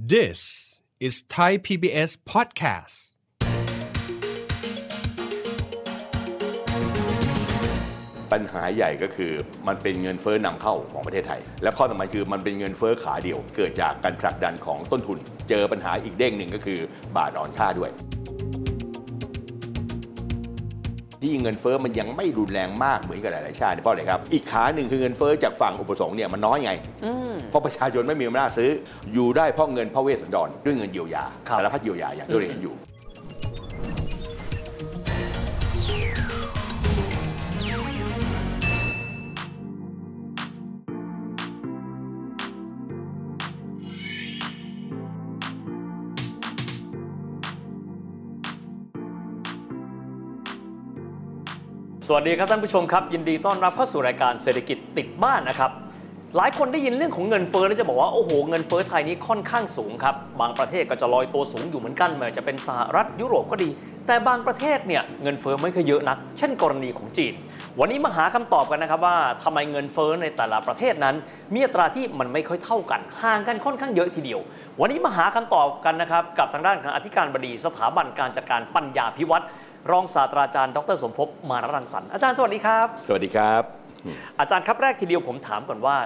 This is Thai PBS podcast. ปัญหาใหญ่ก็คือมันเป็นเงินเฟ้อนำเข้าของประเทศไทย และข้อสำคัญคือมันเป็นเงินเฟ้อขาเดียว เกิดจากการผลักดันของต้นทุน เจอปัญหาอีกเด้งหนึ่งก็คือบาทอ่อนค่าด้วย ที่เงินเฟ้อมันยังไม่รุนแรงมากเหมือนกับหลายๆชาติเพราะอะไรครับ อีกขาหนึ่งคือเงินเฟ้อจากฝั่งอุปสงค์เนี่ยมันน้อยไง เพราะประชาชนไม่มีอำนาจซื้อ อยู่ได้เพราะเงินพระเวสสันดรด้วยเงินเยียวยาครับสารพัดเยียวยาอย่างที่เราเห็นอยู่ สวัสดีครับท่านผู้ชมครับ ยินดีต้อนรับเข้าสู่รายการเศรษฐกิจติดบ้านนะครับ หลายคนได้ยินเรื่องของเงินเฟ้อแล้วจะบอกว่าโอ้โหเงินเฟ้อไทยนี้ค่อนข้างสูงครับบางประเทศก็จะลอยตัวสูงอยู่เหมือนกันไม่ว่าจะเป็นสหรัฐยุโรปก็ดี แต่บางประเทศเนี่ยเงินเฟ้อไม่ค่อยเยอะนัก เช่นกรณีของจีน วันนี้มาหาคำตอบกันนะครับว่าทำไมเงินเฟ้อในแต่ละประเทศนั้น มีอัตราที่มันไม่ค่อยเท่ากันห่างกันค่อนข้างเยอะทีเดียว วันนี้มาหาคำตอบกันนะครับกับทางด้านของอธิการบดีสถาบันการจัดการปัญญาพิวัตร รองศาสตราจารย์ ดรสมภพมานรังสรรค์อาจารย์สวัสดีครับ สวัสดีครับ อาจารย์ครับแรกทีเดียวผมถามก่อนว่า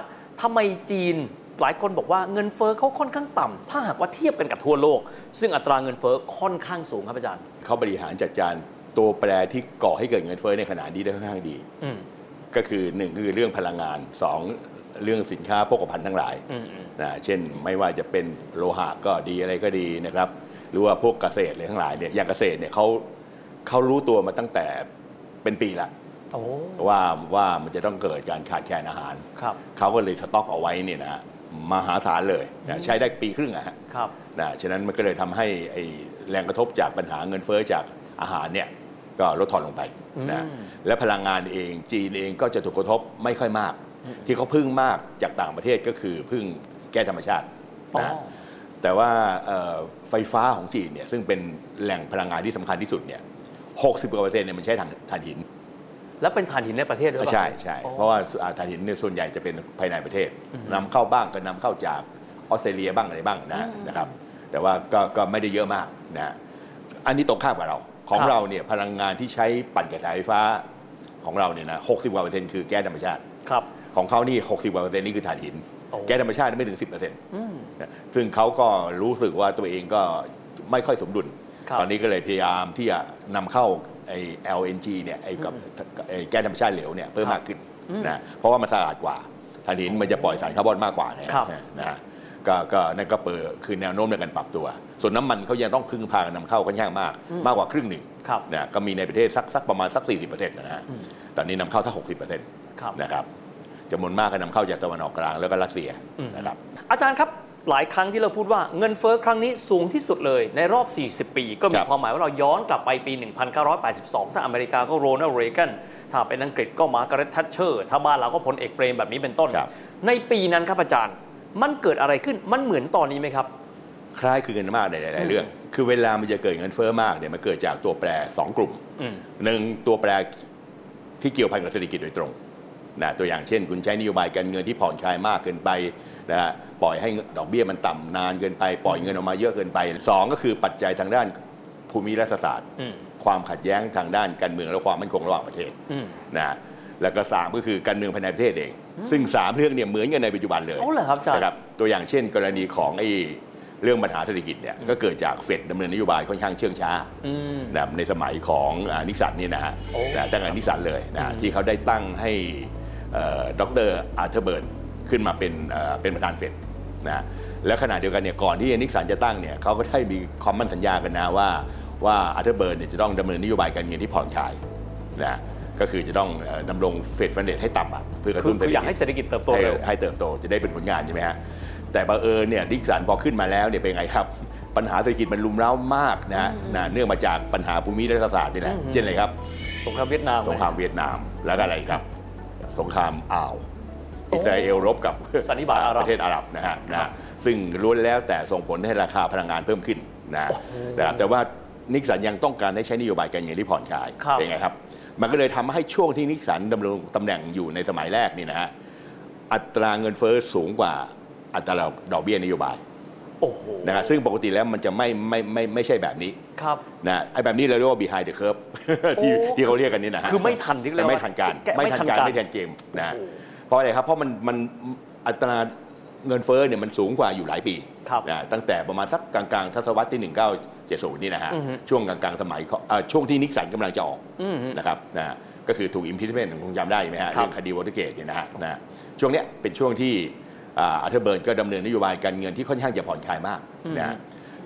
ทำไมจีนหลายคนบอกว่าเงินเฟ้อเขาค่อนข้างต่ำถ้าหากว่าเทียบกันกับทั่วโลก ซึ่งอัตราเงินเฟ้อค่อนข้างสูงครับอาจารย์เขาบริหารจัดการตัวแปรที่ก่อให้เกิดเงินเฟ้อในขณะนี้ได้ค่อนข้างดีอืมก็คือหนึ่งคือเรื่องพลังงานสองเรื่องสินค้าโภคภัณฑ์ทั้งหลายอืมอืมนะเช่นไม่ว่าจะเป็นโลหะก็ดีอะไรก็ดีนะครับ หรือว่าพวกเกษตรอะไรทั้งหลายเนี่ยอย่างเกษตรเนี่ยเขา เขารู้ตัวมาตั้งแต่เป็นปีละโอ้ว่าว่ามันจะต้องเกิดการขาดแคลนอาหารครับเขาก็เลยสต็อกเอาไว้เนี่ยนะมหาศาลเลยนะใช้ได้ปีครึ่งอะฮะครับนะฉะนั้นมันก็เลยทำให้ไอ้แรงกระทบจากปัญหาเงินเฟ้อจากอาหารเนี่ยก็ลดทอนลงไปนะอืมและพลังงานเองจีนเองก็จะถูกกระทบไม่ค่อยมาก ที่เขาพึ่งมากจากต่างประเทศก็คือพึ่งแก้ธรรมชาติอ๋อนะแต่ว่าเอ่อไฟฟ้าของจีนเนี่ยซึ่งเป็นแหล่งพลังงานที่สำคัญที่สุดเนี่ย หกสิบกว่าเปอร์เซ็นต์เนี่ยมันใช้ถ่านถ่านหิน แล้วเป็นถ่านหินในประเทศด้วยปะใช่ใช่อ๋อเพราะว่าอ่าถ่านหินเนี่ยส่วนใหญ่จะเป็นภายในประเทศนำเข้าบ้างก็นำเข้าจากออสเตรเลียบ้างอะไรบ้างนะนะครับ แต่ว่าก็ก็ไม่ได้เยอะมากนะอันนี้ตรงข้ามกับเราของครับเราเนี่ยพลังงานที่ใช้ปั่นกระแสไฟฟ้าของเราเนี่ยนะหกสิบกว่าเปอร์เซ็นต์คือแก๊สธรรมชาติครับของเขานี่หกสิบกว่าเปอร์เซ็นต์นี่คือถ่านหินโอ้แก๊สธรรมชาติไม่ถึงสิบเปอร์เซ็นต์อืมซึ่งเขาก็รู้สึกว่าตัวเองก็ไม่ค่อยสมดุลครับ ตอนนี้ก็เลยพยายามที่จะนำเข้าไอ้ LNG เนี่ยไอ้กับไอ้แก๊สธรรมชาติเหลวเนี่ยเพิ่มมากขึ้นนะเพราะว่ามันสะอาดกว่าถ่านหินมันจะปล่อยสารคาร์บอนมากกว่าไงครับนะก็ก็นั่นก็เปิดคือแนวโน้มในการปรับตัว ส่วนน้ำมันเขายังต้องพึ่งพากันนำเข้าค่อนข้างมาก มากกว่าครึ่งหนึ่งครับนะก็มีในประเทศสักสักประมาณสัก 40%นะฮะตอนนี้นำเข้าสัก60%ครับนะครับจำนวนมากก็นำเข้าจากตะวันออกกลางแล้วก็รัสเซียนะครับอาจารย์ครับ หลายครั้งที่เราพูดว่าเงินเฟ้อครั้งนี้สูงที่สุดเลยในรอบ 40 ปี ก็มีครับความหมายว่าเราย้อนกลับไปปี 1982 ถ้าอเมริกาก็โรนัลด์เรแกนถ้าเป็นอังกฤษก็มาร์กาเร็ตทัชเชอร์ถ้าบ้านเราก็พลเอกเปรมแบบนี้เป็นต้นครับในปีนั้นครับอาจารย์ มันเกิดอะไรขึ้นมันเหมือนตอนนี้ไหมครับ คล้ายคลึงกันมากในหลาย ๆ เรื่อง คือเวลามันจะเกิดเงินเฟ้อมากเนี่ยมันเกิดจากตัวแปร 2 กลุ่มอืมหนึ่งตัวแปรที่เกี่ยวพันกับเศรษฐกิจโดยตรงนะตัวอย่างเช่น คุณใช้นโยบายการเงินที่ผ่อนคลายมากเกินไปนะฮะ ปล่อยให้ดอกเบี้ยมันต่ำนานเกินไปปล่อยเงินออกมาเยอะเกินไปสองก็คือปัจจัยทางด้านภูมิรัฐศาสตร์อืมความขัดแย้งทางด้านการเมืองและความมั่นคงระหว่างประเทศอืมนะแล้วก็สามก็คือการเมืองภายในประเทศเอง ซึ่งสามเรื่องเนี่ยเหมือนกันในปัจจุบันเลยเอาเหรอครับอาจารย์นะครับตัวอย่างเช่น กรณีของไอ้เรื่องปัญหาเศรษฐกิจเนี่ยก็เกิดจากเฟดดำเนินนโยบายค่อนข้างเชื่องช้าอืมนะครับในสมัยของอ่านิกสันนี่นะฮะโอ้นะตั้งแต่นิกสันเลยนะที่เขาได้ตั้งให้เอ่อดร.อาร์เธอร์เบิร์นขึ้นมาเป็นเอ่อเป็นประธานเฟด นะและขณะเดียวกันเนี่ยก่อนที่นิกสันจะตั้งเนี่ยเขาก็ได้มีความหมั้นสัญญากันนะว่าว่าอาร์เธอร์เบิร์นเนี่ยจะต้องดำเนินนโยบายการเงินที่ผ่อนคลายนะก็คือจะต้องเอ่อดำรง Fed Funds Rate ให้ต่ำอะเพื่อกระคือตุ้นคืออยากให้เศรษฐกิจเศรษฐกิจเติบโตให้เร็วให้เติบโตจะได้เป็นผลงานใช่ไหมฮะแต่บังเอิญเนี่ยนิสสันพอขึ้นมาแล้วเนี่ยเป็นไงครับ ปัญหาเศรษฐกิจมันลุมเร้ามากนะนะเนื่องมาจากปัญหาภูมิรัฐศาสตร์นี่แหละเช่นอะไรครับสงครามเวียดนามสงครามเวียดนามแล้วก็อะไรครับ สงครามอ่าว อิสราเอลรบกับสันนิบาตอาหรับประเทศอาหรับนะฮะนะซึ่งล้วนแล้วแต่ส่งผลให้ราคาพลังงานเพิ่มขึ้นนะนะครับแต่ว่านิกสันยังต้องการให้ใช้นโยบายการเงินที่ผ่อนคลายครับเป็นไงครับ มันก็เลยทำให้ช่วงที่นิกสันดำรงตำแหน่งอยู่ในสมัยแรกนี่นะฮะอัตราเงินเฟ้อสูงกว่าอัตราดอกเบี้ยนโยบายโอ้โหนะครับซึ่งปกติแล้วมันจะไม่ไม่ไม่ไม่ใช่แบบนี้ครับนะไอ้แบบนี้เราเรียกว่า behind the curve ที่โอ้ที่เขาเรียกกันนี่นะฮะคือไม่ทันที่เรียกว่าไม่ทันการแกะไม่ทันการไม่ทันการไม่ทันเกมนะโอ้โห เพราะอะไรครับเพราะมันมันอัตราเงินเฟ้อเนี่ยมันสูงกว่าอยู่หลายปีครับนะตั้งแต่ประมาณสักกลางๆทศวรรษที่ 1970 นี่นะฮะอือฮึช่วงกลางๆสมัยเขาเอ่อช่วงที่นิกสันกำลังจะออกอืมนะครับนะก็คือถูก impeachment คงจำได้ไหมฮะครับเรื่องคดีวอเตอร์เกตเนี่ยนะฮะนะช่วงเนี้ยเป็นช่วงที่อาร์เธอร์เบิร์นก็ดำเนินนโยบายการเงินที่ค่อนข้างจะผ่อนคลายมากนะฮะ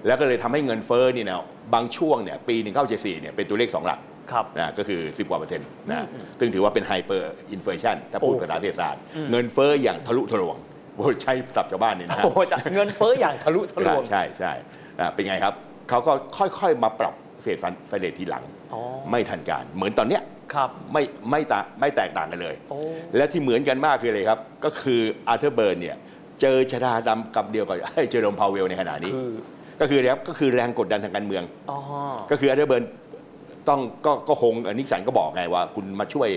แล้วก็เลยทำให้เงินเฟ้อนี่นะบางช่วงเนี่ยปี 1974 เนี่ยเป็นตัวเลข2หลัก ครับนะก็คือ 10 กว่าเปอร์เซ็นต์นะซึ่งถือว่าเป็น hyperinflation ถ้าพูดโอ้ภาษาเศรษฐศาสตร์เงินเฟ้ออย่างทะลุทะลวงโอ้ใช้ศัพท์ชาวบ้านเนี่ยนะฮะโอ้โหจะเงินเฟ้ออย่างทะลุทะลวงใช่ใช่อ่าเป็นไงครับเขาก็ค่อยๆมาปรับ Fed Fund Fed Rate ทีหลังอ๋อไม่ทันการ เหมือนตอนเนี้ยครับไม่ไม่แตไม่แตกต่างกันเลยโอ้และที่เหมือนกันมากคืออะไรครับ ก็คืออาร์เธอร์เบิร์นเนี่ยเจอชะตากรรมเดียวกับไอ้เจอร์โรมพาวเวลในขณะนี้คือก็คืออะไรครับก็คือแรงกดดันทางการเมืองอ๋อก็คืออาร์เธอร์เบิร์น ต้องก็ก็คงนิกสันก็บอกไงว่า คุณมาช่วย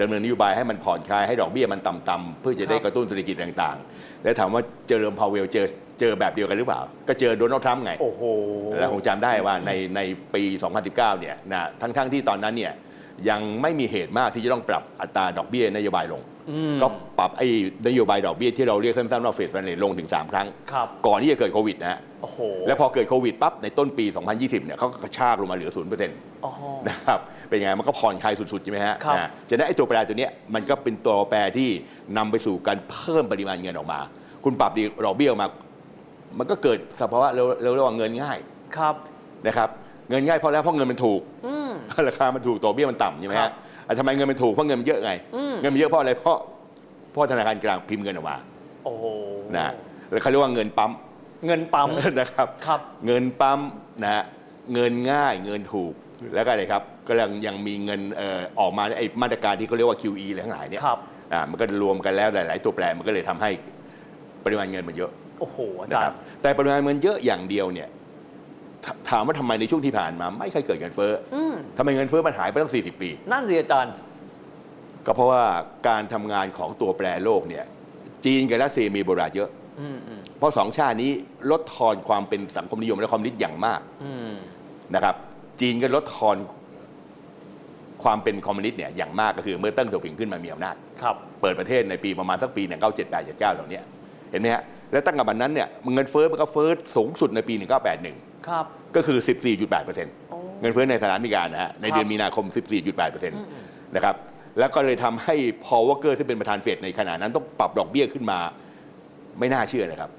ดำเนินนโยบายให้มันผ่อนคลายให้ดอกเบี้ยมันต่ำๆเพื่อจะได้กระตุ้นเศรษฐกิจต่างๆ แล้วถามว่าเจอเรมพาวเวลเจอเจอแบบเดียวกันหรือเปล่า ก็เจอโดนัลด์ทรัมป์ไงโอ้โหเราคงจำได้ว่าในในปี 2019 เนี่ยนะทั้งๆที่ตอนนั้นเนี่ยยังไม่มีเหตุมากที่จะต้องปรับอัตราดอกเบี้ยนโยบายลงอืม ก็ปรับไอ้นโยบายดอกเบี้ยที่เราเรียกสั้นๆว่าเฟดฟันเรทลงถึง 3 ครั้งครับก่อนที่จะเกิดโควิดนะฮะโอ้โหแล้วพอเกิดโควิดปั๊บในต้นปี 2020 เนี่ยเขาก็กระชากลงมาเหลือ0%อ๋อนะครับเป็นไงมันก็ผ่อนคลายสุดๆใช่ไหมฮะครับนะฉะนั้นไอ้ตัวแปรตัวเนี้ยมันก็เป็นตัวแปรที่นำไปสู่การเพิ่มปริมาณเงินออกมา คุณปรับดีดอกเบี้ยออกมา มันก็เกิดสภาวะเร็วๆเรียกว่าเงินง่ายครับนะครับ เงินง่ายเพราะแล้วเพราะเงินมันถูกอืมราคามันถูกตัวเบี้ยมันต่ำใช่ไหมครัฮะบอะ ทำไมเงินมันถูกเพราะเงินมันเยอะไงอืมเงินมันเยอะเพราะอะไรเพราะเพราะธนาคารกลางพิมพ์เงินออกมาโอ้โหนะแล้วเขาเรียกว่าเงินปั๊มเงินปั๊มนะครับครับ เงินปั๊มนะฮะเงินง่ายเงินถูกแล้วก็อะไรครับก็ยังยังมีเงินเอ่อออกมาไอ้มาตรการที่เขาเรียกว่า QE อะไรทั้งหลายเนี่ยครับอ่ามันก็รวมกันแล้วหลาย ๆ ตัวแปรมันก็เลยทำให้ปริมาณเงินมันเยอะโอ้โหอานะจารครับย์แต่ปริมาณเงินเยอะอย่างเดียวเนี่ย ถถามว่าทำไมในช่วงที่ผ่านมา ไม่เคยเกิดเงินเฟ้อออืมทำไมเงินเฟ้อมันหายไปตั้ง 40 ปี นั่นสิอาจารย์ ก็เพราะว่าการทำงานของตัวแปรโลกเนี่ย จีนกับรัสเซียมีบทบาทเยอะอืมอืมเพราะสองชาตินี้ลดทอนความเป็นสังคมนิยมและความนิดอย่างมากอืมนะครับ จีนก็ลดทอนความเป็นคอมมิวนิสต์เนี่ยอย่างมากก็คือเมื่อเติ้งเสี่ยวผิงขึ้นมามีอำนาจครับเปิดประเทศในปีประมาณสักปี1978 79เหล่านี้เห็นไหมฮะแล้วตั้งแต่วันนั้นเนี่ยเงินเฟ้อมันก็เฟ้อสูงสุดในปี 1981 ครับ ก็คือ 14.8%โอ้เงินเฟ้อในสหรัฐอเมริกานะฮะในเดือนมีนาคม 14.8%นะครับแล้วก็เลยทำให้พอลวอลเกอร์ซึ่งเป็นประธานเฟดในขณะนั้นต้องปรับดอกเบี้ยขึ้นมา ไม่น่าเชื่อนะครับ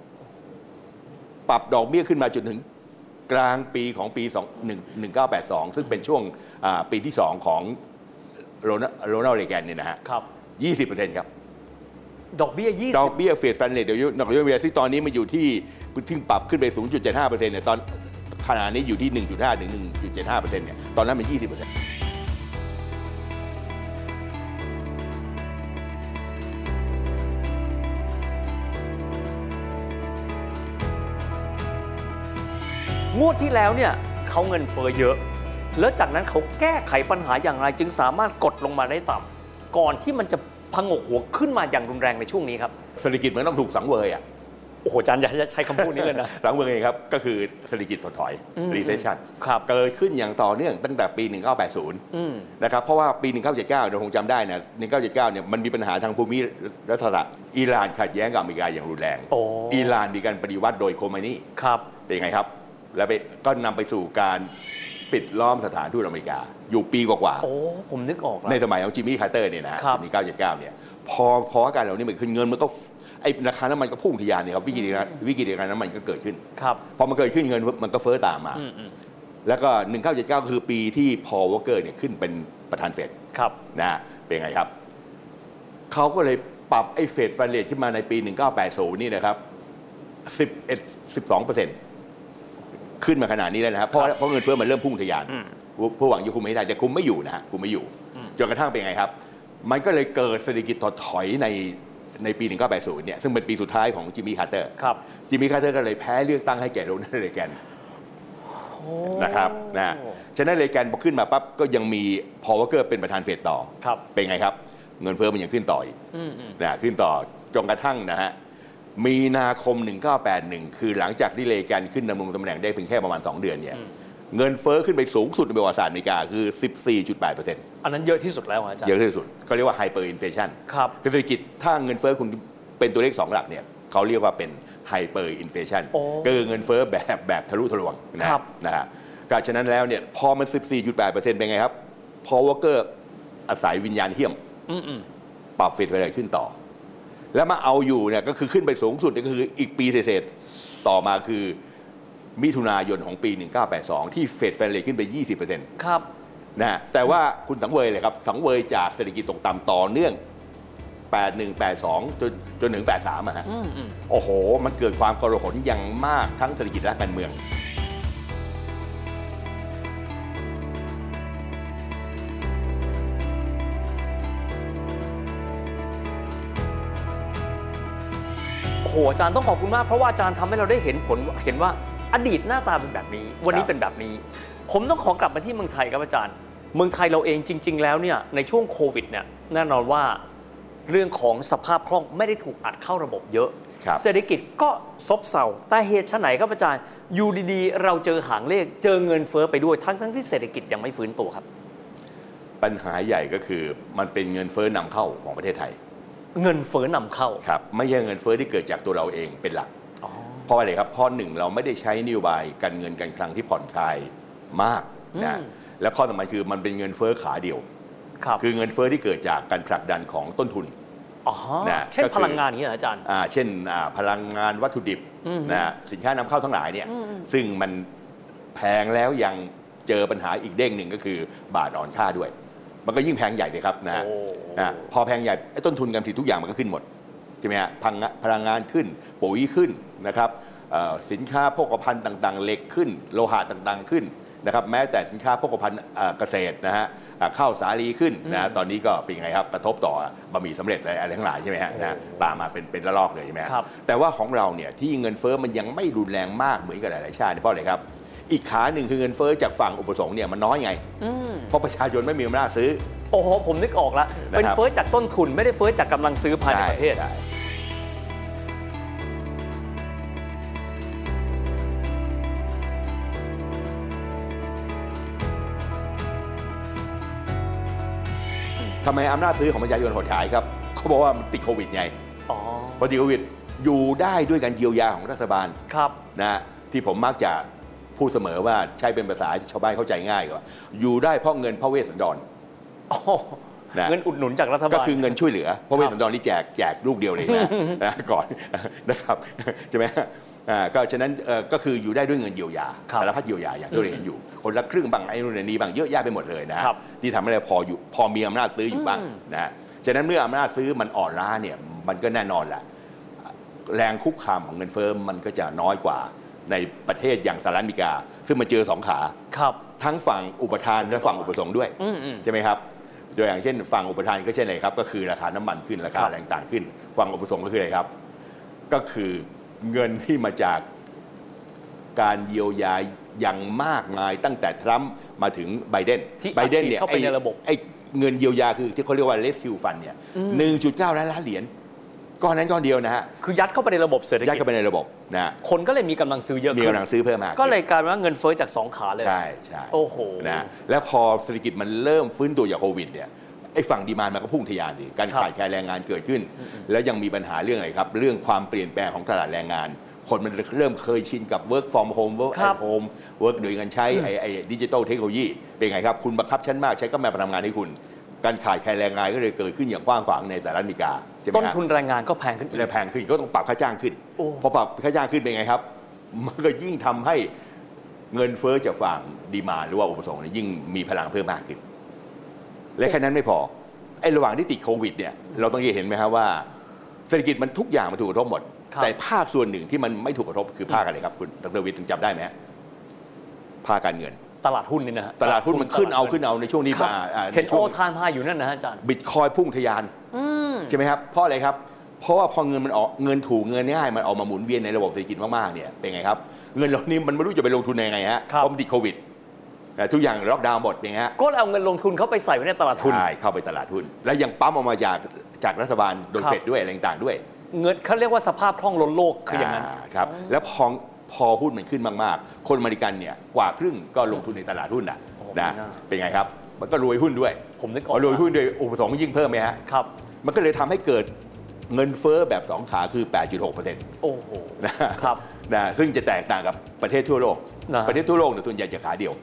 ปรับดอกเบี้ยขึ้นมาจนถึงกลางปีของปี2 1 1982 ซึ่งเป็นช่วงอ่าปีที่ 2 ของโรนัลด์โรนัลด์เรแกนเนี่ยนะฮะครับ 20%ครับ ดอกเบี้ยดอกเบี้ยเฟดฟันเรทเดี๋ยวดอกเบี้ยเวียที่ตอนนี้มันอยู่ที่ที่ปรับขึ้นไป 0.75%เนี่ยตอน ขณะนี้อยู่ที่ 1.5 ถึง 1.75%เนี่ย ตอนนั้นมัน20% 20งวดที่แล้วเนี่ยเขาเงินเฟ้อเยอะ แล้วจากนั้นเขาแก้ไขปัญหาอย่างไร จึงสามารถกดลงมาได้ต่ำก่อนที่มันจะพังกหัวขึ้นมาอย่างรุนแรงในช่วงนี้ครับเศรษฐกิจมันต้องถูกสังเวยอะ โอ้โหอาจารย์อย่าใช้คำพูดนี้เลยนะสังเวยเองครับ ก็คือเศรษฐกิจถดถอยอืม recession ครับเกิดขึ้นอย่างต่อเนื่องตั้งแต่ปี 1980อืมนะครับ เพราะว่าปี 1979เราคงจำได้นะ 1979 เนี่ยมันมีปัญหาทางภูมิรัฐศาสตร์อิหร่านขัดแย้งกับอเมริกาอย่างรุนแรงโอ้อิหร่านมีการปฏิวัติโดยโคมัยนีครับเป็นยังไงครับ แล้วไปก็นำไปสู่การปิดล้อมสถานทูตอเมริกา อยู่ปีกว่าโอ้ผมนึกออกๆแล้วในสมัยของจิมมี่คาร์เตอร์เนี่ยนะฮะครับปี1979 เนี่ยพอพออาการเหล่านี้มันขึ้นเงินมันก็ ไอ้ราคาน้ำมันก็พุ่งทะยานเนี่ยครับวิกฤตการวิกฤตการน้ำมันก็เกิดขึ้นครับพอมันเกิดขึ้นเงินมันก็เฟ้อตามมาอืมอืมแล้วก็ 1979 คือปีที่พอลวอลเกอร์เนี่ยขึ้นเป็นประธานเฟดครับนะฮะเป็นไงครับ เขาก็เลยปรับไอ้ Fed funds rate ขึ้นมาในปี 1980 นี่นะครับ 11 12เปอร์เซ็นต์ขึ้นมาขนาดนี้แล้วนะครับเพราะเพราะเงินเฟ้อมันเริ่มพุ่งทะยานอืมผู้หวังจะคุมไม่ได้แต่คุมไม่อยู่นะฮะคุมไม่อยู่จนกระทั่งเป็นไงครับ มันก็เลยเกิดเศรษฐกิจถดถอยใน ในปี 1980 เนี่ยซึ่งเป็นปีสุดท้ายของจิมมี่คาร์เตอร์ครับจิมมี่คาร์เตอร์ก็เลยแพ้เลือกตั้งให้แก่โรนัลด์เรแกนนะครับนะฉะนั้นเรแกนพอขึ้นมาปั๊บก็ยังมีพอล โวลเกอร์เป็นประธานเฟดต่อครับเป็นไงครับ เงินเฟ้อมันยังขึ้นต่ออีกอืมอืมนะขึ้นต่อจนกระทั่งนะฮะมีนาคม 1981 คือหลังจากที่เรแกนขึ้นดำรงตำแหน่งได้เพียงแค่ประมาณ 2 เดือนเนี่ย เงินเฟ้อขึ้นไปสูงสุดในประวัติศาสตร์อเมริกาคือ 14.8%อันนั้นเยอะที่สุดแล้วอาจารย์ เยอะที่สุดเขาเรียกว่า hyperinflation ครับเศรษฐกิจถ้าเงินเฟ้อคุณเป็นตัวเลข2หลักเนี่ยเขาเรียกว่าเป็น hyperinflation โอ้ก็คือเงินเฟ้อแบบแบบทะลุทะลวงนะครับนะฮะก็ฉะนั้นแล้วเนี่ยพอมัน 14.8%เป็นไงครับ พอวอเกอร์อาศัยวิญญาณเฮี้ยมอืมอืมปรับเฟดไปเลยขึ้นต่อ แล้วมาเอาอยู่เนี่ยก็คือขึ้นไปสูงสุดเนี่ยก็คืออีกปีเศษๆต่อมาคือ มิถุนายนของปี 1982 ที่เฟดแฟนเลยขึ้นไป 20%นครับะฮะแต่ว่าคุณสังเวยเลยครับ สังเวยจากเศรษฐกิจตกต่ำต่อเนื่อง 81 82 จนจนถึง 83อะฮะอืมอืมโอ้โห มันเกิดความกระหนอย่างมากทั้งเศรษฐกิจและการเมืองโอ้โหอาจารย์ต้องขอบคุณมากเพราะว่าอาจารย์ทำให้เราได้เห็นผลเห็นว่า อดีตหน้าตาเป็นแบบนี้ วันนี้ครับเป็นแบบนี้ ผมต้องขอกลับมาที่เมืองไทยครับอาจารย์ เมืองไทยเราเองจริง ๆ แล้วเนี่ยในช่วงโควิดเนี่ยแน่นอนว่าเรื่องของสภาพคล่องไม่ได้ถูกอัดเข้าระบบเยอะครับเศรษฐกิจก็ซบเซาแต่เหตุไฉนครับอาจารย์อยู่ดีๆ เราเจอหางเลขเจอเงินเฟ้อไปด้วยทั้งๆที่เศรษฐกิจยังไม่ฟื้นตัวครับ ปัญหาใหญ่ก็คือมันเป็นเงินเฟ้อนำเข้าของประเทศไทย เงินเฟ้อนำเข้าครับไม่ใช่เงินเฟ้อที่เกิดจากตัวเราเองเป็นหลักอ๋อ เพราะอะไรครับเพราะหนึ่งเราไม่ได้ใช้นโยบายการเงินการคลังที่ผ่อนคลายมากนะอืมและข้อต่อมาคือมันเป็นเงินเฟ้อขาเดียวครับคือเงินเฟ้อที่เกิดจากการผลักดันของต้นทุนอ๋อนะเช่นก็คือพลังงานอย่างนี้เหรออาจารย์อ่าเช่นอ่าพลังงานวัตถุดิบอืมนะสินค้านำเข้าทั้งหลายเนี่ยอืมซึ่งมันแพงแล้วยังเจอปัญหาอีกเด้งหนึ่งก็คือบาทอ่อนค่าด้วย มันก็ยิ่งแพงใหญ่เลยครับนะโอ้นะพอแพงใหญ่ไอ้ต้นทุนการผลิตทุกอย่างมันก็ขึ้นหมดใช่ไหมฮะพลังงานพลังงานขึ้นปุ๋ยขึ้น นะครับเอ่อสินค้าโภคภัณฑ์ต่างๆ เหล็กขึ้น โลหะต่างๆขึ้นนะครับแม้แต่สินค้าโภคภัณฑ์เอ่อเกษตรนะฮะอ่าข้าวสาลีขึ้นนะตอนนี้ก็เป็นยังไงครับกระทบต่อบะหมี่สำเร็จอะไรอะไรทั้งหลายใช่ไหมฮะนะตามมาเป็นเป็นระลอกเลยใช่ไหมฮะครับแต่ว่าของเราเนี่ยที่เงินเฟ้อมันยังไม่รุนแรงมากเหมือนกับหลายๆชาติเพราะอะไรครับอีกขาหนึ่งคือเงินเฟ้อจากฝั่งอุปสงค์เนี่ยมันน้อยไงอืมเพราะประชาชนไม่มีอำนาจซื้อ โอ้โหผมนึกออกแล้วนะครับเป็นเฟ้อจากต้นทุนไม่ได้เฟ้อจากกำลังซื้อภายในประเทศำไมอำนาจซื้อของประชาชนหดหายครับเขาบอกว่ามันติดโควิดไงอ๋อพอติดโควิดอยู่ได้ด้วยการเยียวยาของรัฐบาลครับนะฮะที่ผมมักจะพูดเสมอว่าใช้เป็นภาษาชาวบ้านเข้าใจง่ายกว่า อยู่ได้เพราะเงินพระเวสสันดรอ๋อนะเงินอุดหนุนจากรัฐบาลก็คือเงินช่วยเหลือเพราะเวสสันดรนี่แจกแจกลูกเดียวเลยนะนะก่อนนะครับใช่ไหมอ่า ก็ฉะนั้นเอ่อก็คืออยู่ได้ด้วยเงินเยียวยาครับสารพัดเยียวยาอย่างที่เราเห็นอยู่ คนละครึ่งบางไอ้นู่นไอ้นี่บางเยอะแยะไปหมดเลยนะฮะครับที่ทำให้เราพออยู่พอมีอำนาจซื้ออยู่บ้างอืมนะฮะฉะนั้นเมื่ออำนาจซื้อมันอ่อนล้าเนี่ยมันก็แน่นอนแหละแรงคุกคามของเงินเฟ้อมันก็จะน้อยกว่าในประเทศอย่างสหรัฐอเมริกา ซึ่งมันเจอสองขาครับ ทั้งฝั่งอุปทานและฝั่งอุปสงค์ด้วยอืมอืมใช่ไหมครับตัวอย่างเช่นฝั่งอุปทานก็เช่นอะไรครับ ก็คือราคาน้ำมันขึ้นราคาครับอะไรต่างๆขึ้น ฝั่งอุปสงค์ก็คืออะไรครับ ก็คือ เงินที่มาจากการเยียวยาอย่างมากมายตั้งแต่ทรัมป์มาถึงไบเดนที่ไบเดนอัดฉีดเนี่ยเข้าไปในระบบไอ้เงินเยียวยาคือที่เขาเรียกว่า rescue fund เนี่ยหนึ่งจุดเก้าล้านล้านเหรียญก้อนนั้นก้อนเดียวนะฮะ คือยัดเข้าไปในระบบเศรษฐยัดกิจเข้าไปในระบบนะฮะคนก็เลยมีกำลังซื้อเยอะมีขึ้นกำลังซื้อเพิ่มมาก ก็เลยกลายเป็นว่าเงินเฟ้อจากสองขาเลย ใช่ใช่โอ้โหนะแล้วพอเศรษฐกิจมันเริ่มฟื้นตัวจากโควิดเนี่ย ไอ้ฝั่งดีมานมันก็พุ่งทะยานดิการครับขาดแคลนแรงงานเกิดขึ้น แล้วยังมีปัญหาเรื่องอะไรครับ เรื่องความเปลี่ยนแปลงของตลาดแรงงาน คนมันเริ่มเคยชินกับ work from home work ครั at บ home work โดยการใช้ไอ้ไอ้ดิจิทัลเทคโนโลยีเป็นไงครับ คุณบังคับฉันมากใช้ก็มาทำงานให้คุณ การขาดแคลนแรงงานก็เลยเกิดขึ้นอย่างกว้างขวางในสหรัฐอเมริกาใช่ไหมต้นฮะ ทุนแรงงานก็แพงขึ้นอีกและแพงขึ้นก็ต้องปรับค่าจ้างขึ้นโอ้ พอปรับค่าจ้างขึ้นเป็นไงครับ มันก็ยิ่งทำให้เงินเฟ้อจากฝั่งดีมานหรือว่าอุปสงค์เนี่ยยิ่งมีพลังเพิ่มมากขึ้น และแค่นั้นไม่พอไอ้ระหว่างที่ติดโควิดเนี่ยเราต้องเห็นไหมครับว่าเศรษฐกิจมันทุกอย่างมันถูกกระทบหมดครับแต่ภาคส่วนหนึ่งที่มันไม่ถูกกระทบคือภาคอะไรครับคุณดรวิทย์จำได้ไหมฮะภาคการเงินตลาดหุ้นนี่นะฮะตลาดหุ้นมันขึ้นเอาขึ้นเอาในช่วงนี้ครับมาอ่าเห็นใช่โอวงทานพาอยู่นั่นนะฮะอาจารย์บิตคอยพุ่งทะยานอืมใช่ไหมครับเพราะอะไรครับ เพราะว่าพอเงินมันออกเงินถูกเงินง่ายมันออกมาหมุนเวียนในระบบเศรษฐกิจมากๆเนี่ยเป็นไงครับ เงินเหล่านี้มันไม่รู้จะไปลงทุนยังไงฮะครับเพราะมันติดโควิดนะ ทุกอย่างล็อกดาวน์หมดอย่างเงี้ยก็เลยเอาเงินลงทุนเข้าไปใส่ไว้ในตลาดทุน ใช่เข้าไปตลาดหุ้น แล้วยังปั๊มออกมาจากจากรัฐบาลโดยครับ เฟดด้วยอะไรต่างๆด้วยเงินเขาเรียกว่าสภาพคล่องล้นโลกคืออย่างนั้นอ่าครับแล้วพอพอหุ้นมันขึ้นมากๆ คนอเมริกันเนี่ยกว่าครึ่งก็ลงทุนในตลาดหุ้นนะโอ้นะไม่น่า เป็นไงครับ มันก็รวยหุ้นด้วยผมนึกอพอกอรวยหุ้นด้วยอุปสงค์ยิ่งเพิ่มไหมฮะครับ มันก็เลยทำให้เกิดเงินเฟ้อแบบสองขาคือ 8.6%นะโอ้โหครับนะซึ่งจะแตกต่างกับประเทศทั่วโลก นะประเทศทั่วโลกเนี่ยส่วนใหญ่จะขาเดียว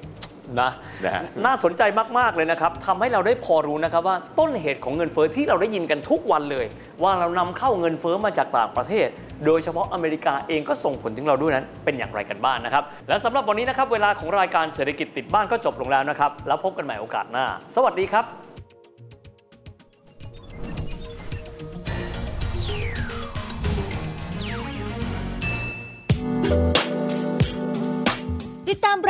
นะนะฮะ น่าสนใจมาก ๆ เลยนะครับทำให้เราได้พอรู้นะครับว่าต้นเหตุของเงินเฟ้อที่เราได้ยินกันทุกวันเลย ว่าเรานำเข้าเงินเฟ้อมาจากต่างประเทศ โดยเฉพาะอเมริกาเองก็ส่งผลถึงเราด้วยนั้นเป็นอย่างไรกันบ้างนะครับ และสำหรับวันนี้นะครับเวลาของรายการเศรษฐกิจติดบ้านก็จบลงแล้วนะครับ แล้วพบกันใหม่โอกาสหน้า สวัสดีครับ